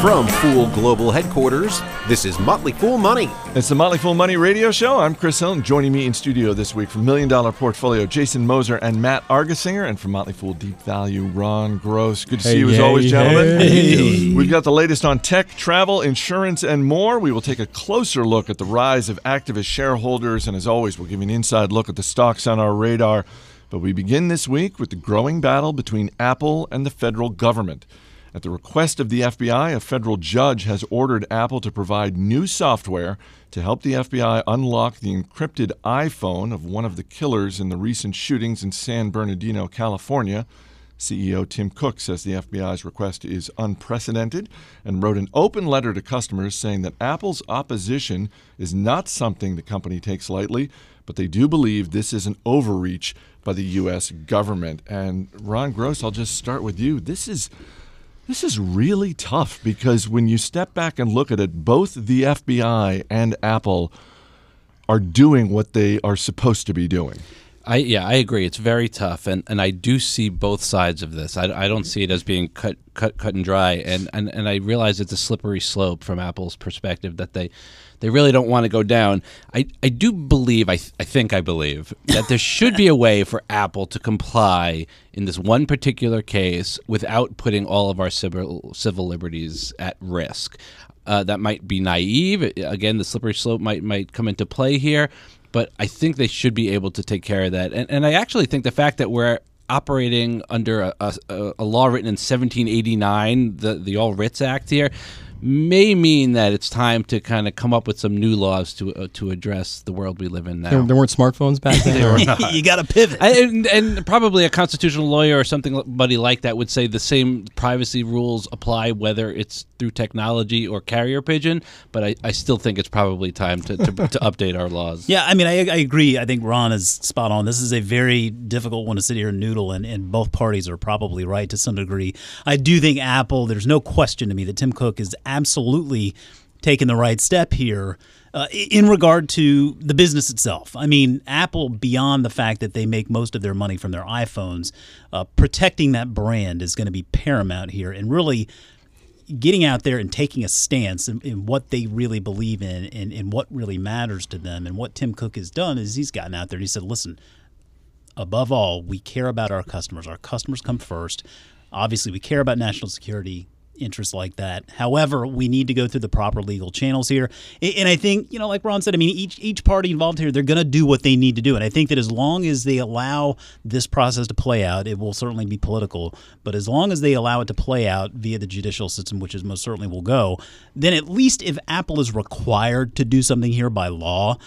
From Fool Global Headquarters, this is Motley Fool Money. It's the Motley Fool Money Radio Show. I'm Chris Hill. Joining me in studio this week from Million Dollar Portfolio, Jason Moser and Matt Argersinger, and from Motley Fool Deep Value, Ron Gross. Good to see you as always, hey, gentlemen. hey. We've got the latest on tech, travel, insurance, and more. We will take a closer look at the rise of activist shareholders, and as always, we'll give you an inside look at the stocks on our radar. But we begin this week with the growing battle between Apple and the federal government. At the request of the FBI, a federal judge has ordered Apple to provide new software to help the FBI unlock the encrypted iPhone of one of the killers in the recent shootings in San Bernardino, California. CEO Tim Cook says the FBI's request is unprecedented and wrote an open letter to customers saying that Apple's opposition is not something the company takes lightly, but they do believe this is an overreach by the U.S. government. And Ron Gross, I'll just start with you. This is this is really tough because when you step back and look at it, both the FBI and Apple are doing what they are supposed to be doing. I yeah, I agree. It's very tough, and, and I do see both sides of this. I, I don't see it as being cut cut cut and dry, and, and, and I realize it's a slippery slope from Apple's perspective that they they really don't want to go down. I, I do believe I th- I think I believe that there should be a way for Apple to comply in this one particular case without putting all of our civil civil liberties at risk. Uh, that might be naive. Again, the slippery slope might might come into play here, but I think they should be able to take care of that. And, and I actually think the fact that we're operating under a, a, a law written in 1789, the the All Writs Act here, may mean that it's time to kind of come up with some new laws to uh, to address the world we live in now. There, there weren't smartphones back then. They were not. you got to pivot. I- and, and probably a constitutional lawyer or something buddy like that would say the same privacy rules apply whether it's through technology or carrier pigeon. But I, I still think it's probably time to, to, to update our laws. Yeah, I mean, I, I agree. I think Ron is spot on. This is a very difficult one to sit here and noodle, and, and both parties are probably right to some degree. I do think Apple, there's no question to me that Tim Cook is absolutely taking the right step here. Uh, in regard to the business itself, I mean, Apple, beyond the fact that they make most of their money from their iPhones, uh, protecting that brand is going to be paramount here, and really getting out there and taking a stance in, in what they really believe in and, and what really matters to them. And what Tim Cook has done is he's gotten out there and he said, listen, above all, we care about our customers. Our customers come first. Obviously, we care about national security interests like that. However, we need to go through the proper legal channels here. And I think, you know, like Ron said, I mean, each each party involved here, they're going to do what they need to do. And I think that as long as they allow this process to play out, it will certainly be political. But as long as they allow it to play out via the judicial system, which is most certainly will go, then at least if Apple is required to do something here by law,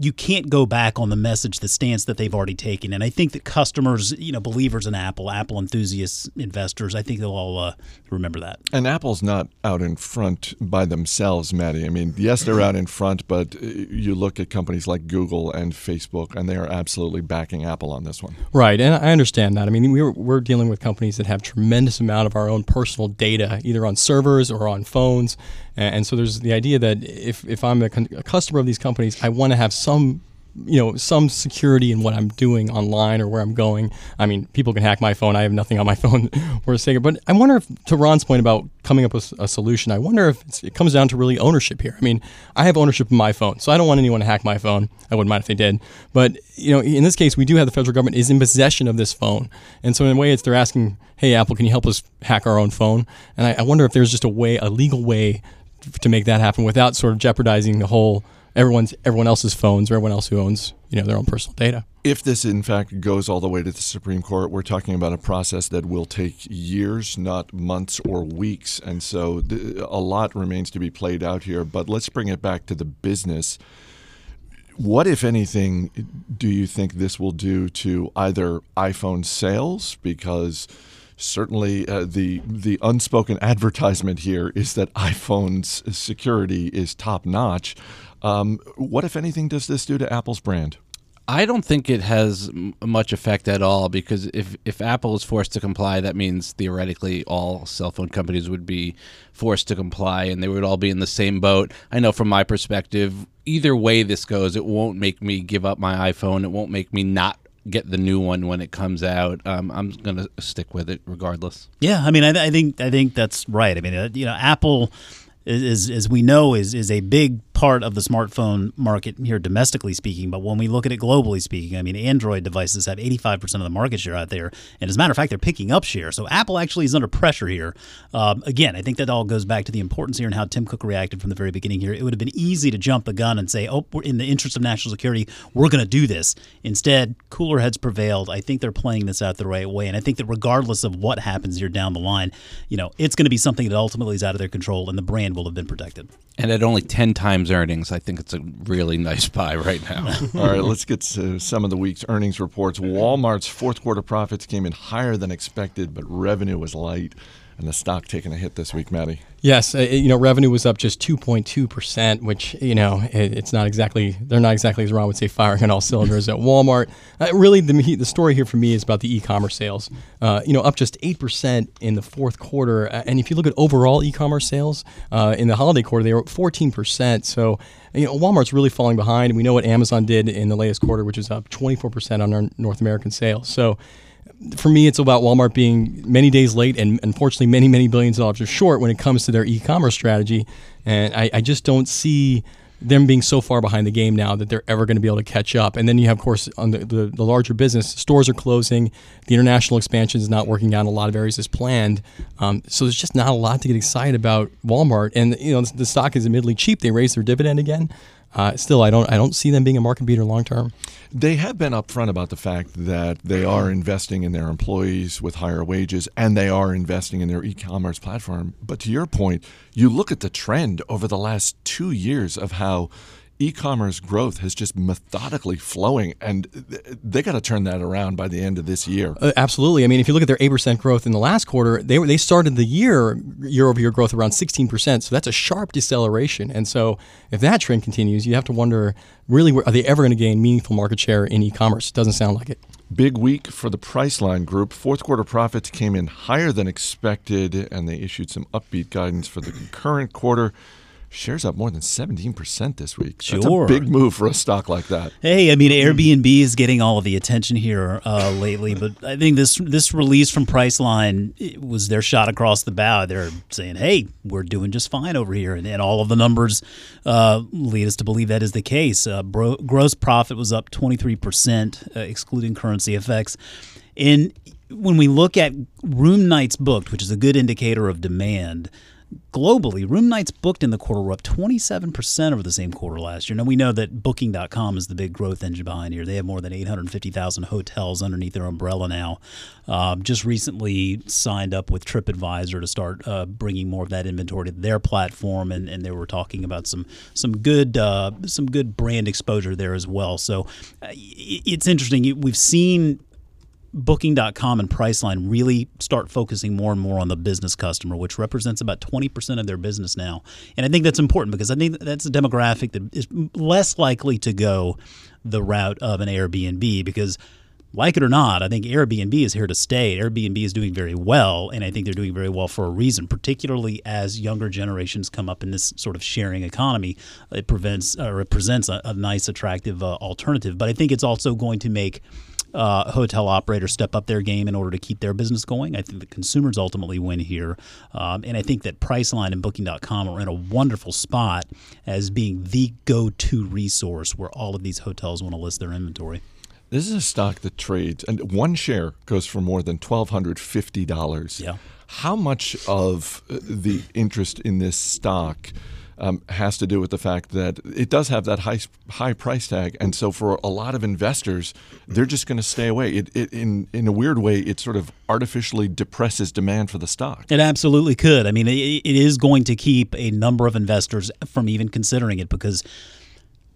you can't go back on the message, the stance that they've already taken. And I think that customers, you know, believers in Apple, Apple enthusiasts, investors, I think they'll all uh, remember that. And Apple's not out in front by themselves, Maddie. I mean, yes, they're out in front, but uh, you look at companies like Google and Facebook, and they are absolutely backing Apple on this one. Right, and I understand that. I mean, we're, we're dealing with companies that have tremendous amount of our own personal data, either on servers or on phones, and, and so there's the idea that if, if I'm a, con- a customer of these companies, I want to have some you know some security in what I'm doing online or where I'm going. I mean, people can hack my phone. I have nothing on my phone worth saying. But I wonder if, to Ron's point about coming up with a solution, I wonder if it comes down to really ownership here. I mean, I have ownership of my phone, so I don't want anyone to hack my phone. I wouldn't mind if they did. But you know, in this case, we do have the federal government is in possession of this phone, and so in a way, it's they're asking, "Hey, Apple, can you help us hack our own phone?" And I, I wonder if there's just a way, a legal way, to make that happen without sort of jeopardizing the whole everyone's everyone else's phones or everyone else who owns you know their own personal data. If this, in fact, goes all the way to the Supreme Court, we're talking about a process that will take years, not months or weeks. And so th- a lot remains to be played out here. But let's bring it back to the business. What, if anything, do you think this will do to either iPhone sales? Because certainly uh, the the unspoken advertisement here is that iPhone's security is top notch. Um, what, if anything, does this do to Apple's brand? I don't think it has m- much effect at all because if if Apple is forced to comply, that means theoretically all cell phone companies would be forced to comply, and they would all be in the same boat. I know from my perspective, either way this goes, it won't make me give up my iPhone. It won't make me not get the new one when it comes out. Um, I'm going to stick with it regardless. Yeah, I mean, I, I think I think that's right. I mean, uh, you know, Apple is, as we know, is is a big part of the smartphone market here domestically speaking. But when we look at it globally speaking, I mean, Android devices have 85% of the market share out there. And as a matter of fact, they're picking up share. So Apple actually is under pressure here. Um, again, I think that all goes back to the importance here and how Tim Cook reacted from the very beginning here. It would have been easy to jump the gun and say, oh, we're in the interest of national security, we're going to do this. Instead, cooler heads prevailed. I think they're playing this out the right way. And I think that regardless of what happens here down the line, you know, it's going to be something that ultimately is out of their control and the brand will have been protected. And at only 10 times earnings, I think it's a really nice buy right now. All right, let's get to some of the week's earnings reports. Walmart's fourth quarter profits came in higher than expected, but revenue was light, and the stock taking a hit this week, Maddie. Yes, uh, you know, revenue was up just 2.2 percent, which you know it, it's not exactly they're not exactly as Ron would say firing on all cylinders at Walmart. Uh, really, the the story here for me is about the e-commerce sales. Uh, you know, up just eight percent in the fourth quarter, uh, and if you look at overall e-commerce sales uh, in the holiday quarter, they were 14 percent. So. You know, Walmart's really falling behind. We know what Amazon did in the latest quarter, which is up 24% on our North American sales. So, for me, it's about Walmart being many days late and unfortunately many, many billions of dollars short when it comes to their e commerce strategy. And I, I, just don't see them being so far behind the game now that they're ever going to be able to catch up. And then you have, of course, on the, the, the, larger business, stores are closing, the international expansion is not working out in a lot of areas as planned. Um, so there's just not a lot to get excited about Walmart. And you know, the stock is admittedly cheap. They raised their dividend again. Uh, still, I don't I don't see them being a market beater long term. They have been upfront about the fact that they are investing in their employees with higher wages and they are investing in their e-commerce platform. But to your point, you look at the trend over the last two years of how e-commerce growth has just methodically flowing, and they got to turn that around by the end of this year. Uh, absolutely. I mean, if you look at their eight percent growth in the last quarter, they they started the year year over year growth around sixteen percent. So that's a sharp deceleration. And so if that trend continues, you have to wonder really are they ever going to gain meaningful market share in e-commerce? Doesn't sound like it. Big week for the Priceline Group. Fourth quarter profits came in higher than expected, and they issued some upbeat guidance for the current quarter. Shares up more than 17% this week. Sure. That's a big move for a stock like that. Hey, I mean, Airbnb is getting all of the attention here uh, lately, but I think this this release from Priceline was their shot across the bow. They're saying, hey, we're doing just fine over here. And, and all of the numbers uh, lead us to believe that is the case. Uh, bro- gross profit was up 23%, uh, excluding currency effects. And when we look at room nights booked, which is a good indicator of demand, globally, room nights booked in the quarter were up 27% over the same quarter last year. Now, we know that Booking.com is the big growth engine behind here. They have more than 850,000 hotels underneath their umbrella now. Um, just recently signed up with TripAdvisor to start uh, bringing more of that inventory to their platform, and, and they were talking about some some good uh, some good brand exposure there as well. So uh, it's interesting. We've seen Booking.com and Priceline really start focusing more and more on the business customer, which represents about 20% of their business now. And I think that's important because I think that's a demographic that is less likely to go the route of an Airbnb because like it or not, I think Airbnb is here to stay. Airbnb is doing very well, and I think they're doing very well for a reason, particularly as younger generations come up in this sort of sharing economy. It prevents or it presents a, a nice, attractive uh, alternative. But I think it's also going to make uh, hotel operators step up their game in order to keep their business going. I think the consumers ultimately win here. Um, and I think that Priceline and Booking.com are in a wonderful spot as being the go to resource where all of these hotels want to list their inventory. This is a stock that trades, and one share goes for more than $1,250. Yeah. How much of the interest in this stock? Um, has to do with the fact that it does have that high high price tag, and so for a lot of investors, they're just going to stay away. It, it, in in a weird way, it sort of artificially depresses demand for the stock. It absolutely could. I mean, it, it is going to keep a number of investors from even considering it because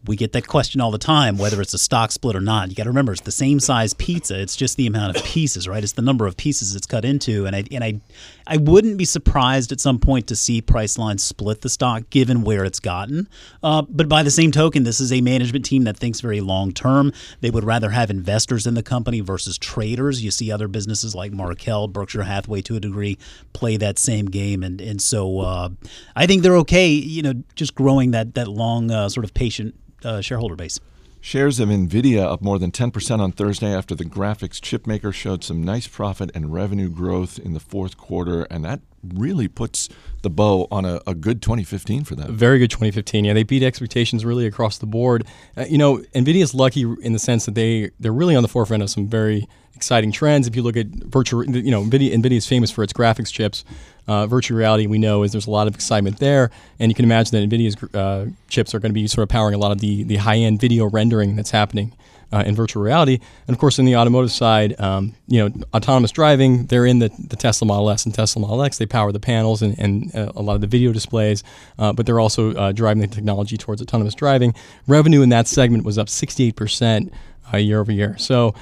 we get that question all the time whether it's a stock split or not. You got to remember it's the same size pizza. It's just the amount of pieces, right? It's the number of pieces it's cut into, and I and I I wouldn't be surprised at some point to see Priceline split the stock given where it's gotten. Uh, but by the same token, this is a management team that thinks very long term. They would rather have investors in the company versus traders. You see other businesses like Markel, Berkshire Hathaway to a degree play that same game, and and so uh, I think they're okay. You know, just growing that that long uh, sort of patient uh, shareholder base. Shares of Nvidia up more than 10% on Thursday after the graphics chip maker showed some nice profit and revenue growth in the fourth quarter, and that really puts the bow on a, a good 2015 for them. Very good 2015. Yeah, they beat expectations really across the board. Uh, you know, Nvidia's lucky in the sense that they they're really on the forefront of some very exciting trends. If you look at virtual, you know, Nvidia, Nvidia is famous for its graphics chips. Uh, virtual reality, we know, is there's a lot of excitement there, and you can imagine that Nvidia's uh, chips are going to be sort of powering a lot of the the high end video rendering that's happening. Uh, in virtual reality, and of course, in the automotive side, um, you know, autonomous driving, they're in the, the Tesla Model S and Tesla Model X. They power the panels and, and uh, a lot of the video displays, uh, but they're also uh, driving the technology towards autonomous driving. Revenue in that segment was up 68% uh, year over year. So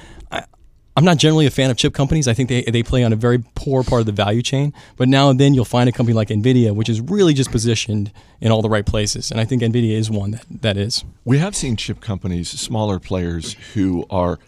I'm not generally a fan of chip companies. I think they, they play on a very poor part of the value chain. But now and then you'll find a company like NVIDIA, which is really just positioned in all the right places. And I think NVIDIA is one that, that is. We have seen chip companies, smaller players, who are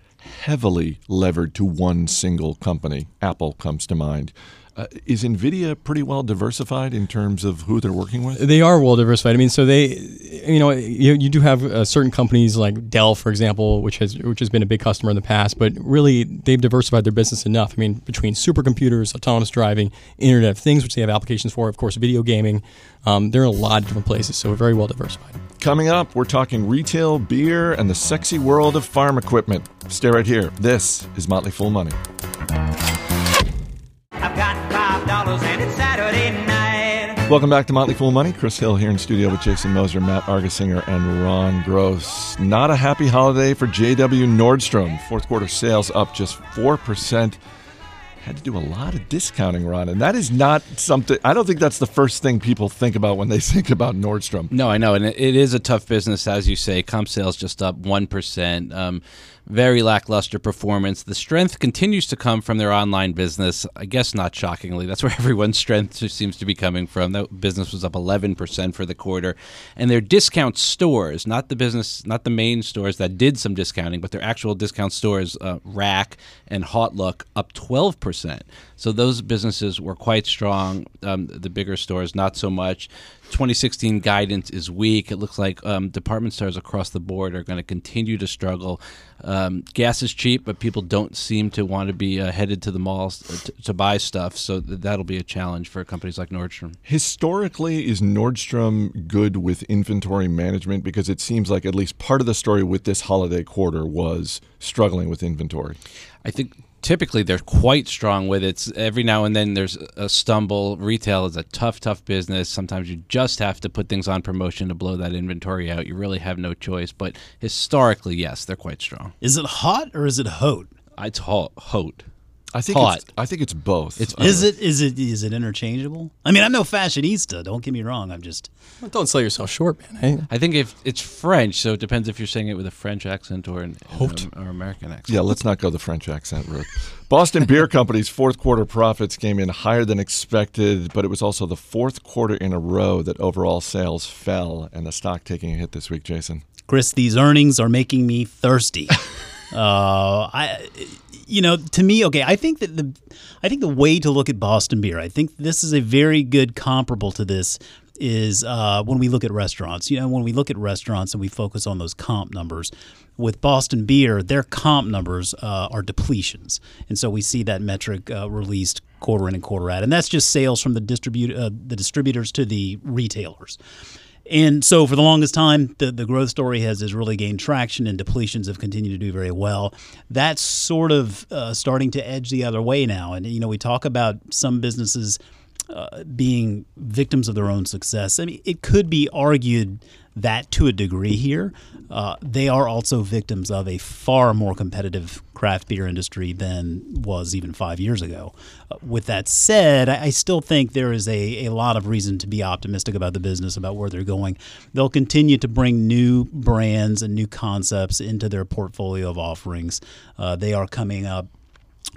heavily levered to one single company. Apple comes to mind. Uh, is NVIDIA pretty well diversified in terms of who they're working with? They are well diversified. I mean, so they, you know, you, you do have uh, certain companies like Dell, for example, which has which has been a big customer in the past, but really they've diversified their business enough. I mean, between supercomputers, autonomous driving, Internet of Things, which they have applications for, of course, video gaming. Um, they're in a lot of different places, so very well diversified. Coming up, we're talking retail, beer, and the sexy world of farm equipment. Stay right here. This is Motley Fool Money. Welcome back to Motley Fool Money. Chris Hill here in studio with Jason Moser, Matt Argersinger, and Ron Gross. Not a happy holiday for JW Nordstrom. Fourth quarter sales up just 4%. Had to do a lot of discounting, Ron, and that is not something. I don't think that's the first thing people think about when they think about Nordstrom. No, I know, and it, is a tough business, as you say. Comp sales just up one percent. Um, very lackluster performance. The strength continues to come from their online business. I guess not shockingly, that's where everyone's strength seems to be coming from. That business was up 11% for the quarter. And their discount stores, not the business, not the main stores that did some discounting, but their actual discount stores, uh, Rack and Hautelook, up 12%. So those businesses were quite strong. Um, the bigger stores, not so much. 2016 guidance is weak. It looks like um, department stores across the board are going to continue to struggle. Um, gas is cheap, but people don't seem to want to be uh, headed to the malls to, to buy stuff. So th- that'll be a challenge for companies like Nordstrom. Historically, is Nordstrom good with inventory management? Because it seems like at least part of the story with this holiday quarter was struggling with inventory. I think typically they're quite strong with it. Every now and then there's a stumble. Retail is a tough, tough business. Sometimes you just have to put things on promotion to blow that inventory out. You really have no choice. But historically, yes, they're quite strong. Is it hot or is it hot? It's hot. hot. I think Hot. It's, I think it's both. It's- Uh, Is it is it is it interchangeable? I mean, I'm no fashionista. Don't get me wrong. I'm just Well, don't sell yourself short, man. Hey? I think if it's French, so it depends if you're saying it with a French accent or an an- or American accent. Yeah, let's not go the French accent route. Boston Beer Company's fourth quarter profits came in higher than expected, but it was also the fourth quarter in a row that overall sales fell and the stock taking a hit this week, Jason. Chris. These earnings are making me thirsty. uh, I, you know, to me, okay. I think that the, I think the way to look at Boston beer. I think this is a very good comparable to this. Is uh, when we look at restaurants. You know, when we look at restaurants and we focus on those comp numbers. With Boston Beer, their comp numbers uh, are depletions, and so we see that metric uh, released quarter in and quarter out, and that's just sales from the distribute uh, the distributors to the retailers. And so for the longest time, the, the growth story has, has really gained traction and depletions have continued to do very well. That's sort of uh, starting to edge the other way now. And, you know, we talk about some businesses uh, being victims of their own success. I mean, it could be argued that to a degree here, uh, they are also victims of a far more competitive craft beer industry than was even five years ago. Uh, with that said, I, I still think there is a, a lot of reason to be optimistic about the business, about where they're going. They'll continue to bring new brands and new concepts into their portfolio of offerings. Uh, they are coming up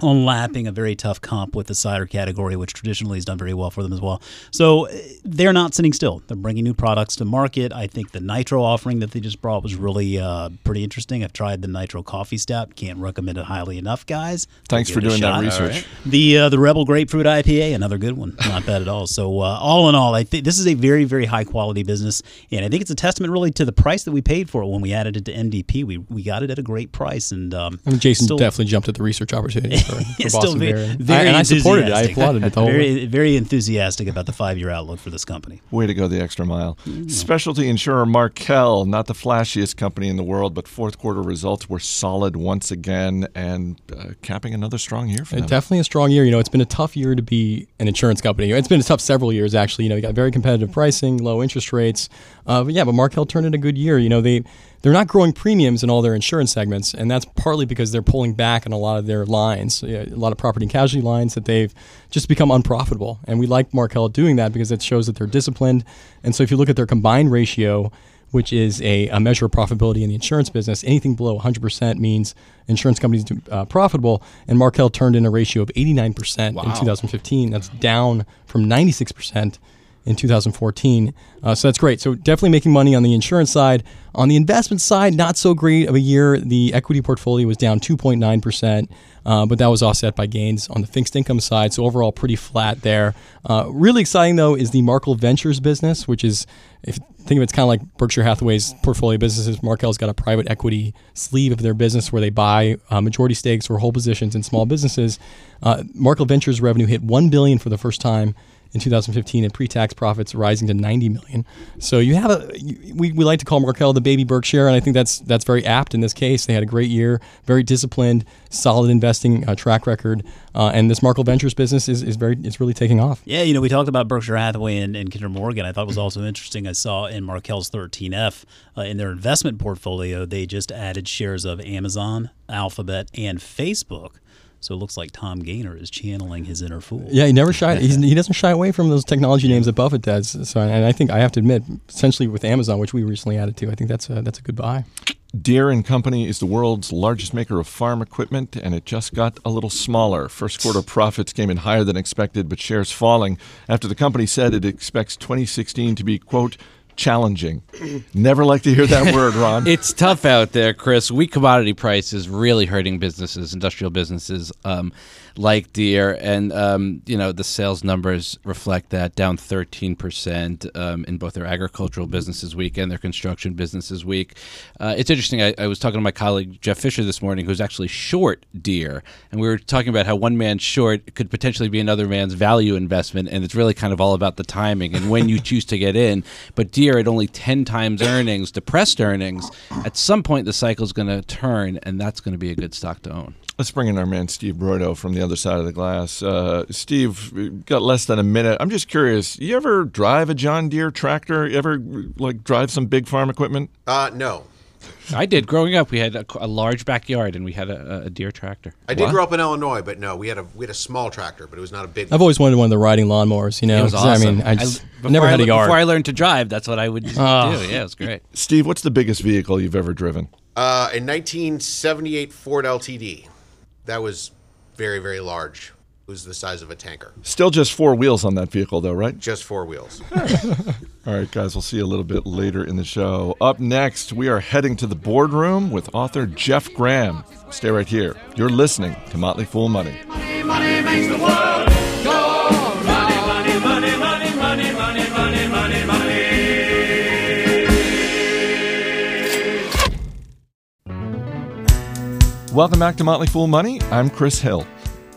on lapping a very tough comp with the cider category, which traditionally has done very well for them as well. So uh, they're not sitting still. They're bringing new products to market. I think the Nitro offering that they just brought was really uh, pretty interesting. I've tried the Nitro Coffee Stout. Can't recommend it highly enough, guys. Thanks for doing that research. The uh, the Rebel Grapefruit IPA, another good one. Not bad at all. So uh, all in all, I think this is a very very high quality business, and I think it's a testament really to the price that we paid for it when we added it to MDP. We we got it at a great price, and um, mean, Jason still- definitely jumped at the research opportunity for, for Boston still very, Beer. very I, and I supported it. I enthusiastic. applauded it the whole way. very, very enthusiastic about the five year outlook for this company. Way to go the extra mile. Specialty insurer Markel, not the flashiest company in the world, but fourth quarter results were solid once again and uh, capping another strong year for them. Definitely a strong year. You know, it's been a tough year to be an insurance company. It's been a tough several years actually. You know, you got very competitive pricing, low interest rates. Uh, but yeah, but Markel turned in a good year. You know, they they're not growing premiums in all their insurance segments, and that's partly because they're pulling back on a lot of their lines, a lot of property and casualty lines that they've just become unprofitable. And we like Markel doing that because it shows that they're disciplined. And so if you look at their combined ratio, which is a, a measure of profitability in the insurance business. Anything below 100% means insurance companies uh, profitable. And Markel turned in a ratio of 89% in 2015. That's down from 96% in 2014. Uh, so that's great. So definitely making money on the insurance side. On the investment side, not so great of a year. The equity portfolio was down 2.9%, uh, but that was offset by gains on the fixed income side. So overall, pretty flat there. Uh, really exciting though is the Markel Ventures business, which is if think of it, it's kind of like Berkshire Hathaway's portfolio businesses. Markel's got a private equity sleeve of their business where they buy uh, majority stakes or whole positions in small businesses. Uh, Markel Ventures revenue hit one billion for the first time in 2015 and pre-tax profits rising to 90 million. So you have a you- we, we like to call Markel the baby Berkshire and I think that's that's very apt in this case. They had a great year, very disciplined, solid investing uh, track record, uh, and this Markel Ventures business is, is very it's really taking off. Yeah, you know, we talked about Berkshire Hathaway and, and Kinder Morgan. I thought it was also interesting. I saw in Markel's 13F uh, in their investment portfolio, they just added shares of Amazon, Alphabet, and Facebook. So it looks like Tom Gaynor is channeling his inner fool. Yeah, he never shy. He's, he doesn't shy away from those technology names that Buffett does. So, and I think I have to admit, essentially with Amazon, which we recently added to, I think that's a, that's a good buy. Deere and Company is the world's largest maker of farm equipment, and it just got a little smaller. First quarter profits came in higher than expected, but shares falling after the company said it expects 2016 to be, quote, challenging. Never like to hear that word, Ron. It's tough out there, Chris. Weak commodity prices really hurting businesses, industrial businesses um, like Deere, and um, you know the sales numbers reflect that down 13 percent um, in both their agricultural businesses weak and their construction businesses weak. Uh, it's interesting. I, I was talking to my colleague Jeff Fisher this morning, who's actually short Deere, and we were talking about how one man's short could potentially be another man's value investment, and it's really kind of all about the timing and when you choose to get in. But Deere at only 10 times earnings, depressed earnings, at some point the cycle's going to turn, and that's going to be a good stock to own. Let's bring in our man Steve Broido from the other side of the glass. Uh, Steve, got less than a minute. I'm just curious. You ever drive a John Deere tractor? You ever like drive some big farm equipment? Uh, no. I did. Growing up, we had a, a large backyard, and we had a, a Deere tractor. I did What? grow up in Illinois, but no, we had a we had a small tractor, but it was not a big. I've always wanted one of the riding lawnmowers. You know, It was 'cause, awesome. I mean, I just before never had a le- yard. Before I learned to drive, that's what I would do. Oh. Yeah, it was great. Steve, what's the biggest vehicle you've ever driven? Uh, a 1978 Ford LTD. That was very very large. It was the size of a tanker, Still just four wheels on that vehicle, though, right? just four wheels. All right, guys, we'll see you a little bit later in the show. Up next, we are heading to the boardroom with author Jeff Gramm. Stay right here. You're listening to Motley Fool Money. Money makes Welcome back to Motley Fool Money. I'm Chris Hill.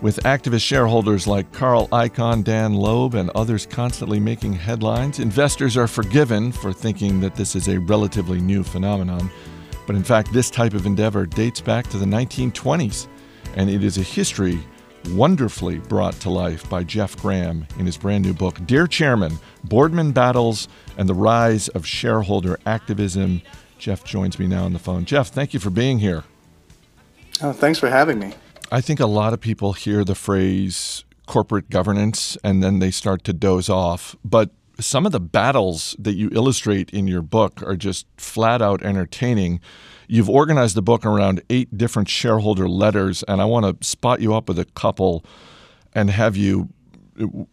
With activist shareholders like Carl Icahn, Dan Loeb, and others constantly making headlines, investors are forgiven for thinking that this is a relatively new phenomenon. But in fact, this type of endeavor dates back to the 1920s, and it is a history wonderfully brought to life by Jeff Gramm in his brand new book, Dear Chairman Boardroom Battles and the Rise of Shareholder Activism. Jeff joins me now on the phone. Jeff, thank you for being here. Oh, thanks for having me. I think a lot of people hear the phrase corporate governance and then they start to doze off. But some of the battles that you illustrate in your book are just flat out entertaining. You've organized the book around eight different shareholder letters, and I want to spot you up with a couple and have you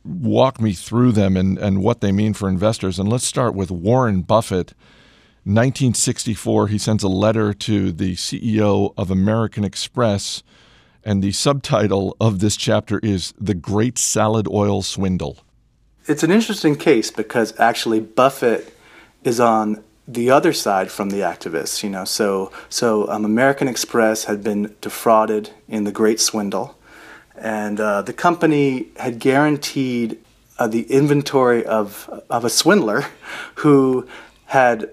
walk me through them and, and what they mean for investors. And let's start with Warren Buffett. 1964, he sends a letter to the CEO of American Express, and the subtitle of this chapter is The Great Salad Oil Swindle. It's an interesting case because actually Buffett is on the other side from the activists. You know, so so um, American Express had been defrauded in the Great Swindle, and uh, the company had guaranteed uh, the inventory of of a swindler who had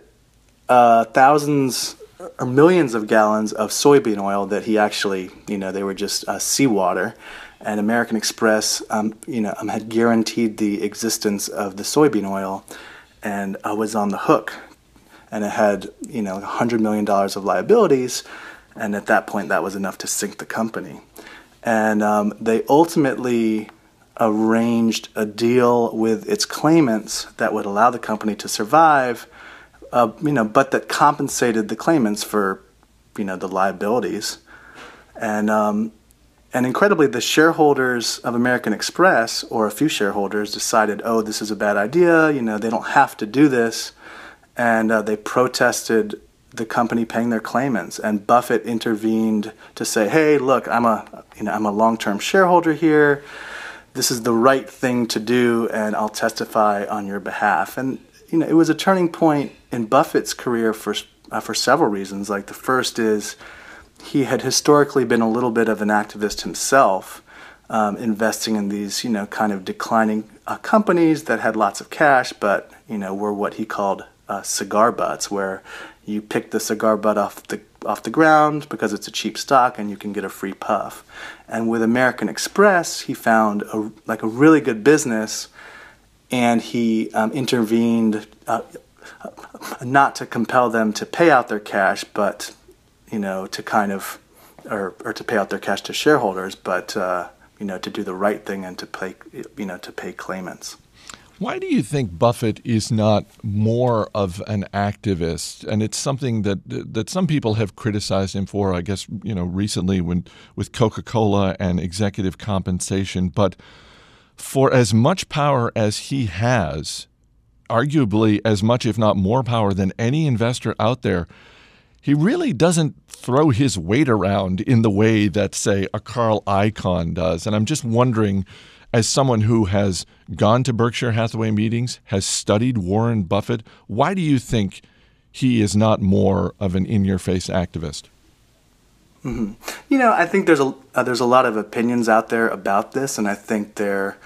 uh, thousands or millions of gallons of soybean oil that he actually, you know, they were just uh, seawater. And American Express, um, you know, um, had guaranteed the existence of the soybean oil, and I was on the hook, and it had you know hundred million dollars of liabilities, and at that point that was enough to sink the company, and um, they ultimately arranged a deal with its claimants that would allow the company to survive, uh, you know, but that compensated the claimants for you know the liabilities, and um, and incredibly, the shareholders of American Express, or a few shareholders, decided, oh, this is a bad idea. You know, they don't have to do this. And uh, they protested the company paying their claimants. And Buffett intervened to say, hey, look, I'm a, you know, I'm a long-term shareholder here. This is the right thing to do, and I'll testify on your behalf. And you know, it was a turning point in Buffett's career for uh, for several reasons. Like the first is he had historically been a little bit of an activist himself, um, investing in these, you know, kind of declining uh, companies that had lots of cash, but you know, were what he called uh, cigar butts, where you pick the cigar butt off the off the ground because it's a cheap stock and you can get a free puff. And with American Express, he found a, like a really good business, and he um, intervened. Uh, not to compel them to pay out their cash, but you know, to kind of, or, or to pay out their cash to shareholders, but, uh, you know, to do the right thing and to pay, you know, to pay claimants. Why do you think Buffett is not more of an activist? And it's something that that some people have criticized him for. I guess you know recently when with Coca Cola and executive compensation. But for as much power as he has, arguably as much, if not more, power than any investor out there, he really doesn't throw his weight around in the way that, say, a Carl Icahn does. And I'm just wondering, as someone who has gone to Berkshire Hathaway meetings, has studied Warren Buffett, why do you think he is not more of an in your face activist? Mm-hmm. You know, I think there's a uh, there's a lot of opinions out there about this, and I think there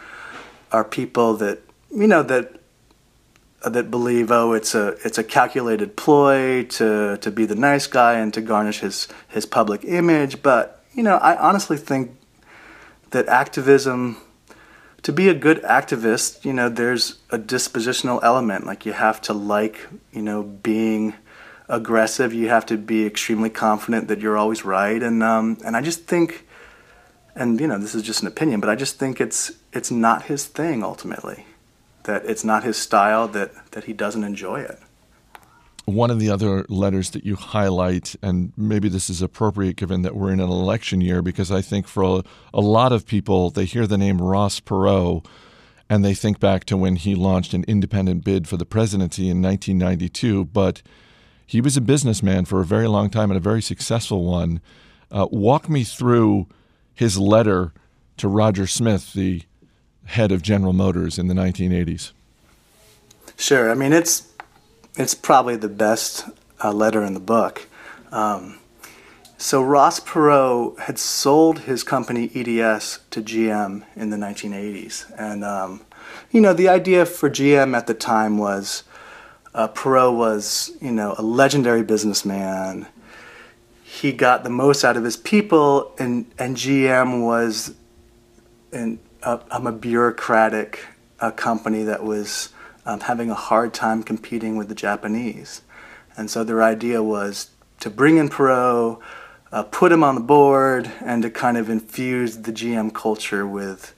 are people that you know that that believe oh it's a it's a calculated ploy to to be the nice guy and to garnish his his public image. But you know I honestly think that activism to be a good activist you know there's a dispositional element. Like you have to like you know being aggressive. You have to be extremely confident that you're always right. And um and I just think and you know this is just an opinion but I just think it's it's not his thing ultimately that it's not his style, that, that he doesn't enjoy it. One of the other letters that you highlight, and maybe this is appropriate given that we're in an election year, because I think for a, a lot of people, they hear the name Ross Perot and they think back to when he launched an independent bid for the presidency in 1992. But he was a businessman for a very long time and a very successful one. Uh, walk me through his letter to Roger Smith, the head of General Motors in the 1980s? Sure. I mean, it's it's probably the best uh, letter in the book. Um, so Ross Perot had sold his company EDS to GM in the 1980s, and um, you know the idea for GM at the time was uh, Perot was you know a legendary businessman. He got the most out of his people, and and GM was in uh, I'm a bureaucratic uh, company that was um, having a hard time competing with the Japanese, and so their idea was to bring in Perot, uh, put him on the board, and to kind of infuse the GM culture with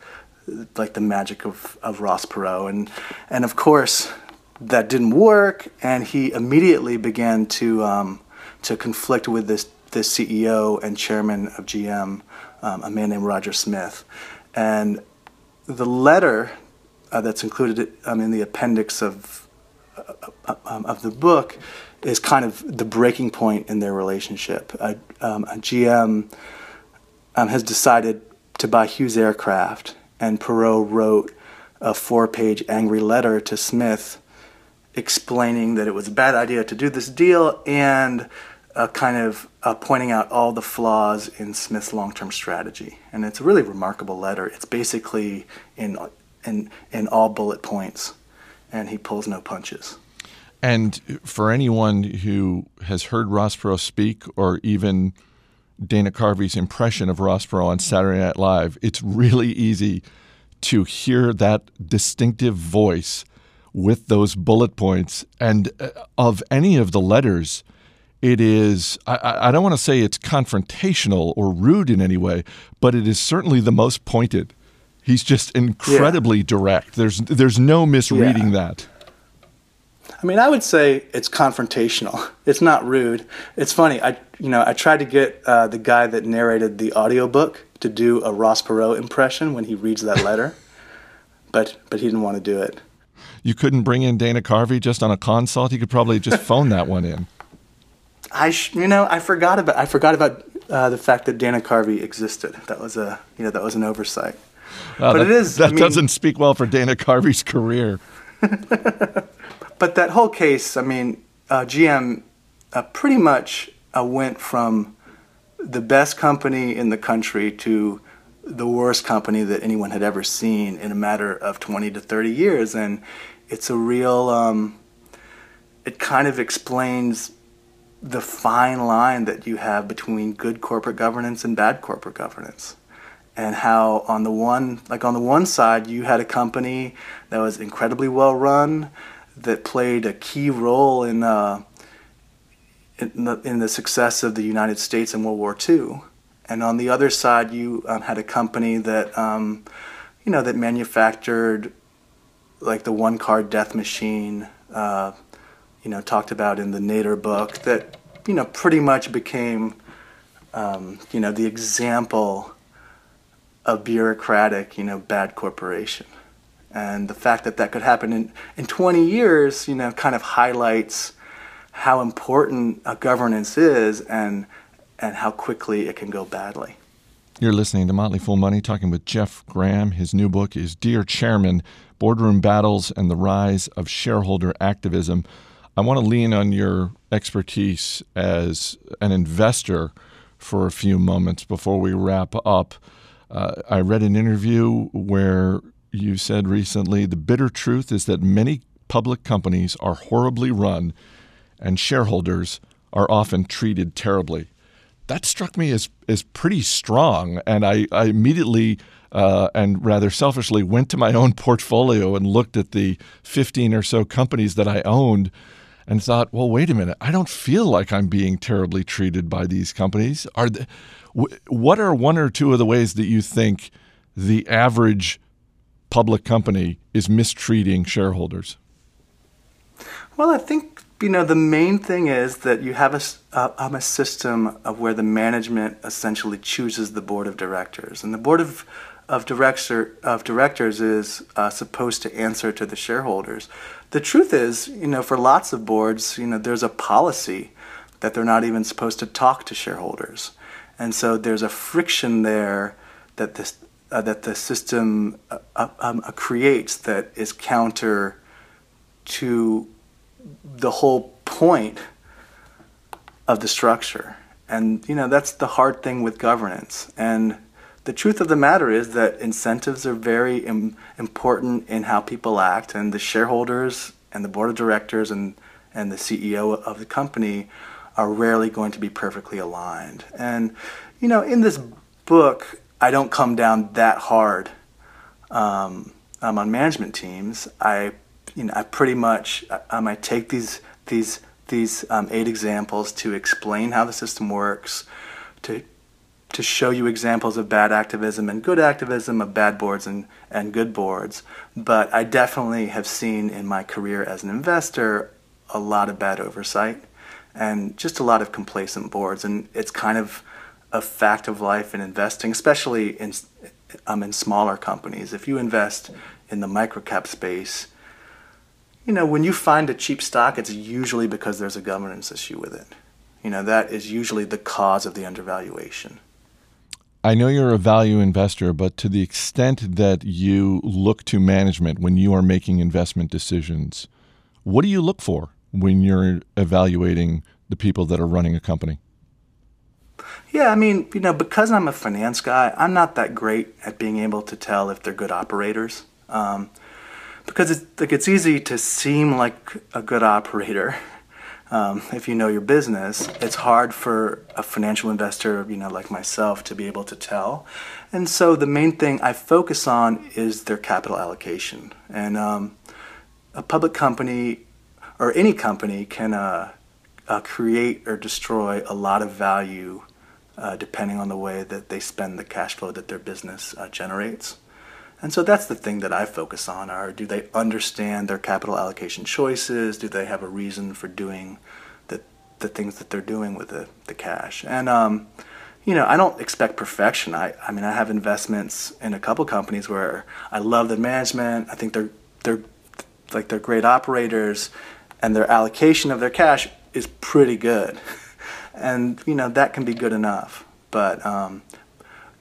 like the magic of, of Ross Perot, and and of course that didn't work, and he immediately began to um, to conflict with this this CEO and chairman of GM, um, a man named Roger Smith, and the letter uh, that's included um, in the appendix of uh, um, of the book is kind of the breaking point in their relationship. Uh, um, a GM um, has decided to buy Hughes Aircraft, and Perot wrote a four-page angry letter to Smith explaining that it was a bad idea to do this deal and uh, kind of uh, pointing out all the flaws in Smith's long-term strategy. And it's a really remarkable letter. It's basically in in in all bullet points, and he pulls no punches. And for anyone who has heard Ross Perot speak, or even Dana Carvey's impression of Ross Perot on Saturday Night Live, it's really easy to hear that distinctive voice with those bullet points. And uh, of any of the letters, it is, I, I don't want to say it's confrontational or rude in any way, but it is certainly the most pointed. He's just incredibly yeah. direct. There's, there's no misreading yeah. that. I mean, I would say it's confrontational. It's not rude. It's funny. I, you know, I tried to get uh, the guy that narrated the audiobook to do a Ross Perot impression when he reads that letter, but but he didn't want to do it. You couldn't bring in Dana Carvey just on a consult. You could probably just phone that one in. I, sh- you know, I forgot about I forgot about uh, the fact that Dana Carvey existed. That was a, you know, that was an oversight. Uh, but that, it is that I mean, doesn't speak well for Dana Carvey's career. but that whole case, I mean, uh, GM uh, pretty much uh, went from the best company in the country to the worst company that anyone had ever seen in a matter of 20 to 30 years. And it's a real, um, it kind of explains the fine line that you have between good corporate governance and bad corporate governance and how on the one like on the one side you had a company that was incredibly well run that played a key role in uh, in, the, in the success of the United States in World War II, and on the other side you um, had a company that um, you know that manufactured like the one car death machine. Uh, you know, talked about in the Nader book that, you know, pretty much became, um, you know, the example of bureaucratic, you know, bad corporation. And the fact that that could happen in, in 20 years, you know, kind of highlights how important a governance is and, and how quickly it can go badly. You're listening to Motley Fool Money, talking with Jeff Gramm. His new book is Dear Chairman Boardroom Battles and the Rise of Shareholder Activism. I want to lean on your expertise as an investor for a few moments before we wrap up. Uh, I read an interview where you said recently the bitter truth is that many public companies are horribly run and shareholders are often treated terribly. That struck me as, as pretty strong, and I, I immediately uh, and rather selfishly went to my own portfolio and looked at the 15 or so companies that I owned and thought, well, wait a minute, I don't feel like I'm being terribly treated by these companies. Are they, what are one or two of the ways that you think the average public company is mistreating shareholders? Well, I think you know the main thing is that you have a, a system of where the management essentially chooses the board of directors, and the board of of director of directors is uh, supposed to answer to the shareholders. The truth is, you know, for lots of boards, you know, there's a policy that they're not even supposed to talk to shareholders, and so there's a friction there that this uh, that the system uh, uh um, uh, creates that is counter to the whole point of the structure. And you know that's the hard thing with governance and the truth of the matter is that incentives are very Im- important in how people act, and the shareholders and the board of directors and, and the CEO of the company are rarely going to be perfectly aligned. And, you know, in this book, I don't come down that hard um, um, on management teams, I, you know, I pretty much um, I take these these these um, eight examples to explain how the system works, to to show you examples of bad activism and good activism, of bad boards and, and good boards. But I definitely have seen in my career as an investor a lot of bad oversight and just a lot of complacent boards. And it's kind of a fact of life in investing, especially in, um, in smaller companies. If you invest in the microcap space, you know, when you find a cheap stock, it's usually because there's a governance issue with it. You know, that is usually the cause of the undervaluation. I know you're a value investor, but to the extent that you look to management when you are making investment decisions, what do you look for when you're evaluating the people that are running a company? Yeah, I mean, you know, because I'm a finance guy, I'm not that great at being able to tell if they're good operators. Um, because it's like it's easy to seem like a good operator um, if you know your business, it's hard for a financial investor, you know, like myself, to be able to tell. And so the main thing I focus on is their capital allocation. And um, a public company or any company can uh, uh, create or destroy a lot of value uh, depending on the way that they spend the cash flow that their business uh, generates. And so that's the thing that I focus on are do they understand their capital allocation choices? Do they have a reason for doing the, the things that they're doing with the, the cash? And, um, you know, I don't expect perfection. I, I mean, I have investments in a couple companies where I love the management. I think they're, they're like they're great operators and their allocation of their cash is pretty good. and, you know, that can be good enough. But, um,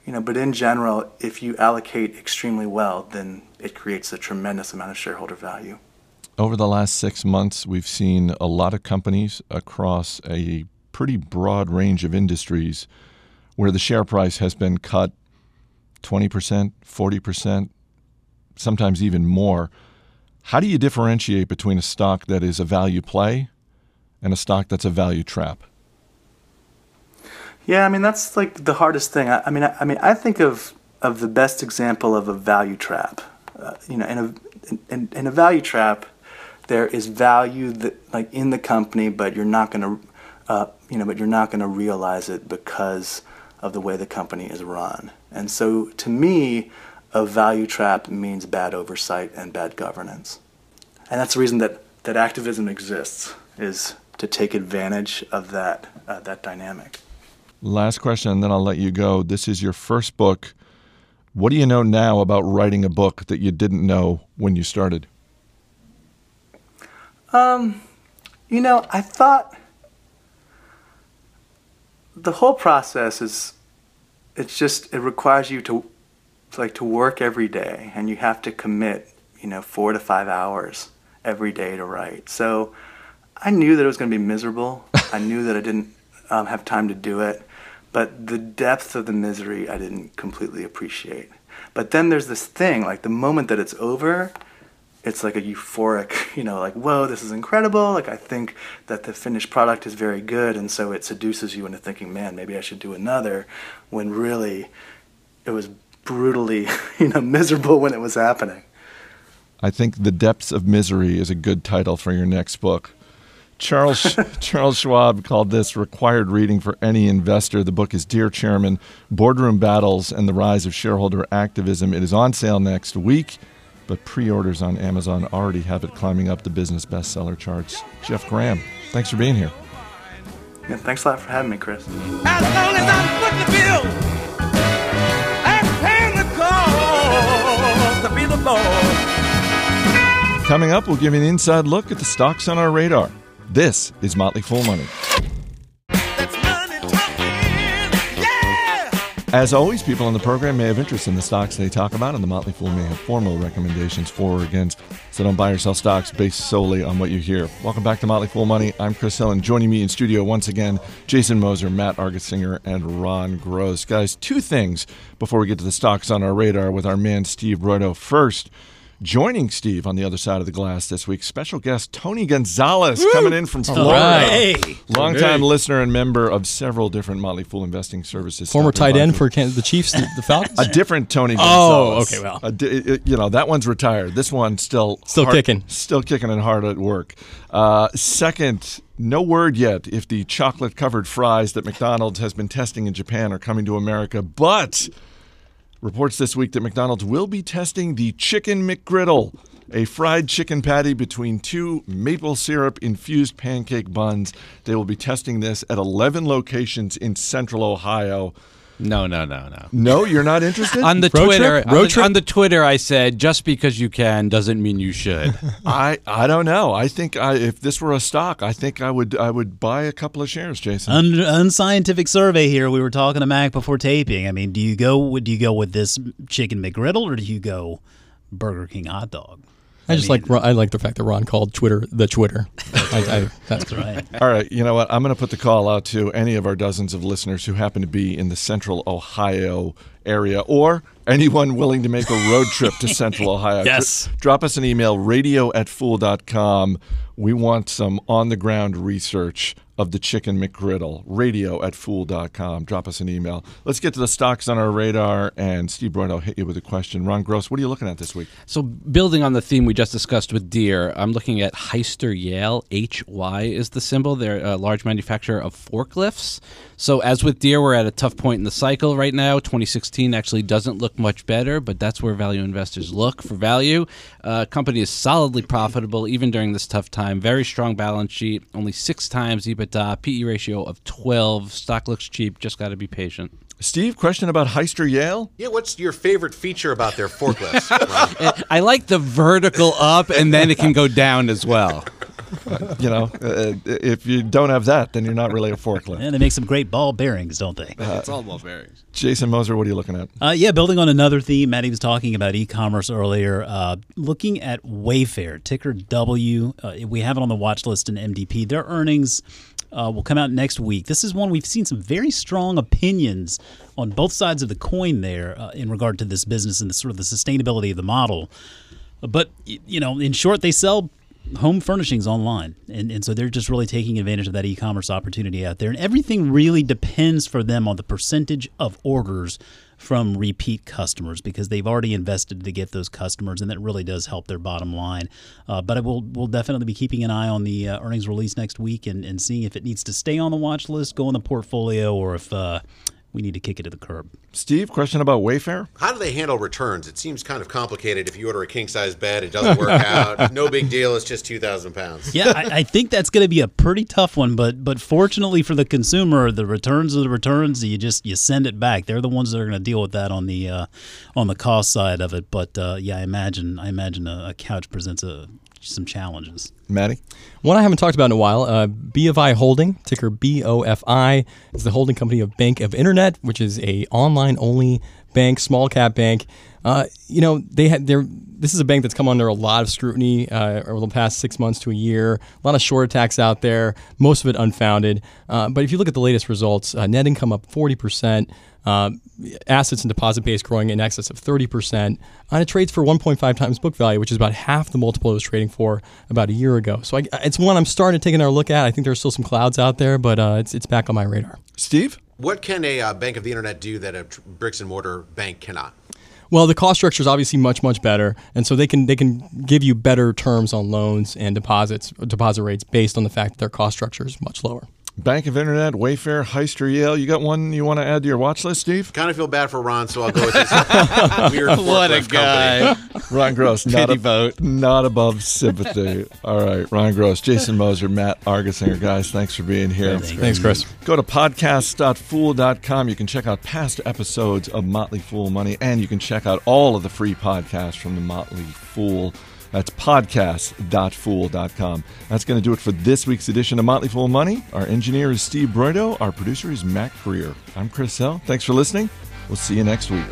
you know, but in general, if you allocate extremely well, then it creates a tremendous amount of shareholder value. Over the last six months, we've seen a lot of companies across a pretty broad range of industries where the share price has been cut 20%, 40%, sometimes even more. How do you differentiate between a stock that is a value play and a stock that's a value trap? Yeah, I mean that's like the hardest thing. I, I mean, I, I, mean, I think of of the best example of a value trap. Uh, you know, in a in, in, a value trap, there is value that like in the company, but you're not going to, uh, you know, but you're not going to realize it because of the way the company is run. And so, to me, a value trap means bad oversight and bad governance. And that's the reason that that activism exists is to take advantage of that uh, that dynamic. Last question, and then I'll let you go. This is your first book. What do you know now about writing a book that you didn't know when you started? Um, you know, I thought the whole process is it's just it requires you to like to work every day and you have to commit, you know, 4 to 5 hours every day to write. So I knew that it was going to be miserable. I knew that I didn't um, have time to do it. But the depth of the misery I didn't completely appreciate. But then there's this thing, like the moment that it's over, it's like a euphoric, you know, like, whoa, this is incredible. Like, I think that the finished product is very good. And so it seduces you into thinking, man, maybe I should do another, when really it was brutally, you know, miserable when it was happening. I think The Depths of Misery is a good title for your next book. Charles Charles Schwab called this required reading for any investor. The book is Dear Chairman: Boardroom Battles and the Rise of Shareholder Activism. It is on sale next week, but pre-orders on Amazon already have it climbing up the business bestseller charts. Jeff Gramm, thanks for being here. Yeah, thanks a lot for having me, Chris. As long as I'm the bill and paying the cost to be the boss. Coming up, we'll give you an inside look at the stocks on our radar. This is Motley Fool Money. As always, people on the program may have interest in the stocks they talk about, and the Motley Fool may have formal recommendations for or against. So don't buy or sell stocks based solely on what you hear. Welcome back to Motley Fool Money. I'm Chris Hill, and joining me in studio once again, Jason Moser, Matt Argersinger, and Ron Gross. Guys, two things before we get to the stocks on our radar with our man Steve Broido. First, Joining Steve on the other side of the glass this week, special guest Tony Gonzalez coming in from Florida. right. Hey, Longtime listener and member of several different Motley Fool investing services. Former tight end for Can- the Chiefs, the, the Falcons. a different Tony Gonzalez. Oh, okay, well. A di- it- you know that one's retired. This one's still Still hard- kicking. still kicking and hard at work. Uh, second, no word yet if the chocolate-covered fries that McDonald's has been testing in Japan are coming to America, but reports this week that McDonald's will be testing the Chicken McGriddle, a fried chicken patty between two maple syrup infused pancake buns. They will be testing this at 11 locations in Central Ohio. No, no, no, no. No, you're not interested? On the Road Twitter, trip? on, the, trip? on the Twitter, I said just because you can doesn't mean you should. I I don't know. I think I, if this were a stock, I think I would I would buy a couple of shares, Jason. Un- unscientific survey here. We were talking to Mac before taping. I mean, do you go? Do you go with this chicken McGriddle or do you go Burger King hot dog? I just like I like the fact that Ron called Twitter the Twitter. I, I, that's Right. All right, you know what? I'm going to put the call out to any of our dozens of listeners who happen to be in the Central Ohio area or anyone willing to make a road trip to Central Ohio. Yes. Dr- drop us an email, radio at fool.com. We want some on the ground research of the chicken McGriddle, radio at fool.com. Drop us an email. Let's get to the stocks on our radar. And Steve Broido, I'll hit you with a question. Ron Gross, what are you looking at this week? So, building on the theme we just discussed with Deere, I'm looking at Heister Yale. HY is the symbol. They're a large manufacturer of forklifts. So, as with Deere, we're at a tough point in the cycle right now. 2016 actually doesn't look much better, but that's where value investors look for value. Uh, company is solidly profitable even during this tough time. Very strong balance sheet, only six times EBITDA, PE ratio of 12. Stock looks cheap, just got to be patient. Steve, question about Hyster-Yale? Yeah, what's your favorite feature about their forklifts? I like the vertical up, and then it can go down as well. You know, uh, if you don't have that, then you're not really a forklift. And they make some great ball bearings, don't they? It's all ball bearings. Jason Moser, what are you looking at? Uh, yeah, building on another theme, Maddie was talking about e-commerce earlier. Uh, looking at Wayfair, ticker W, uh, we have it on the watch list in MDP. Their earnings uh, will come out next week. This is one we've seen some very strong opinions on both sides of the coin there uh, in regard to this business and the sort of the sustainability of the model. But you know, in short, they sell home furnishings online, and and so they're just really taking advantage of that e-commerce opportunity out there. And everything really depends for them on the percentage of orders from repeat customers because they've already invested to get those customers, and that really does help their bottom line. Uh, but I will we'll definitely be keeping an eye on the uh, earnings release next week and, and seeing if it needs to stay on the watch list, go in the portfolio, or if uh, we need to kick it to the curb. Steve, question about Wayfair? How do they handle returns? It seems kind of complicated. If you order a king size bed, it doesn't work out. No big deal. It's just two thousand pounds. Yeah, I, I think that's going to be a pretty tough one, but but fortunately for the consumer, the returns are the returns. You just you send it back. They're the ones that are going to deal with that on the uh, on the cost side of it. But uh, yeah, I imagine I imagine a, a couch presents a, some challenges. Maddie? One I haven't talked about in a while, uh, BofI Holding, ticker BOFI, is the holding company of Bank of Internet, which is a online only bank, small cap bank. Uh, you know, they had their. This is a bank that's come under a lot of scrutiny uh, over the past six months to a year. A lot of short attacks out there, most of it unfounded. Uh, but if you look at the latest results, uh, net income up 40%, uh, assets and deposit base growing in excess of 30%, and it trades for 1.5 times book value, which is about half the multiple it was trading for about a year ago. So I, it's one I'm starting to take another look at. I think there's still some clouds out there, but uh, it's, it's back on my radar. Steve? What can a uh, bank of the internet do that a tr- bricks and mortar bank cannot? Well, the cost structure is obviously much much better, and so they can they can give you better terms on loans and deposits deposit rates based on the fact that their cost structure is much lower. Bank of Internet, Wayfair, Hyster-Yale. You got one you want to add to your watch list, Steve? Kind of feel bad for Ron, so I'll go with this weird What a guy. company. Ron Gross, not, Pity a- vote. not above sympathy. All right, Ron Gross, Jason Moser, Matt Argersinger. Guys, thanks for being here. Thanks, Chris. Go to podcast.fool.com. You can check out past episodes of Motley Fool Money, and you can check out all of the free podcasts from the Motley Fool. That's podcast.fool.com. That's going to do it for this week's edition of Motley Fool Money. Our engineer is Steve Broido. Our producer is Matt Greer. I'm Chris Hill. Thanks for listening. We'll see you next week.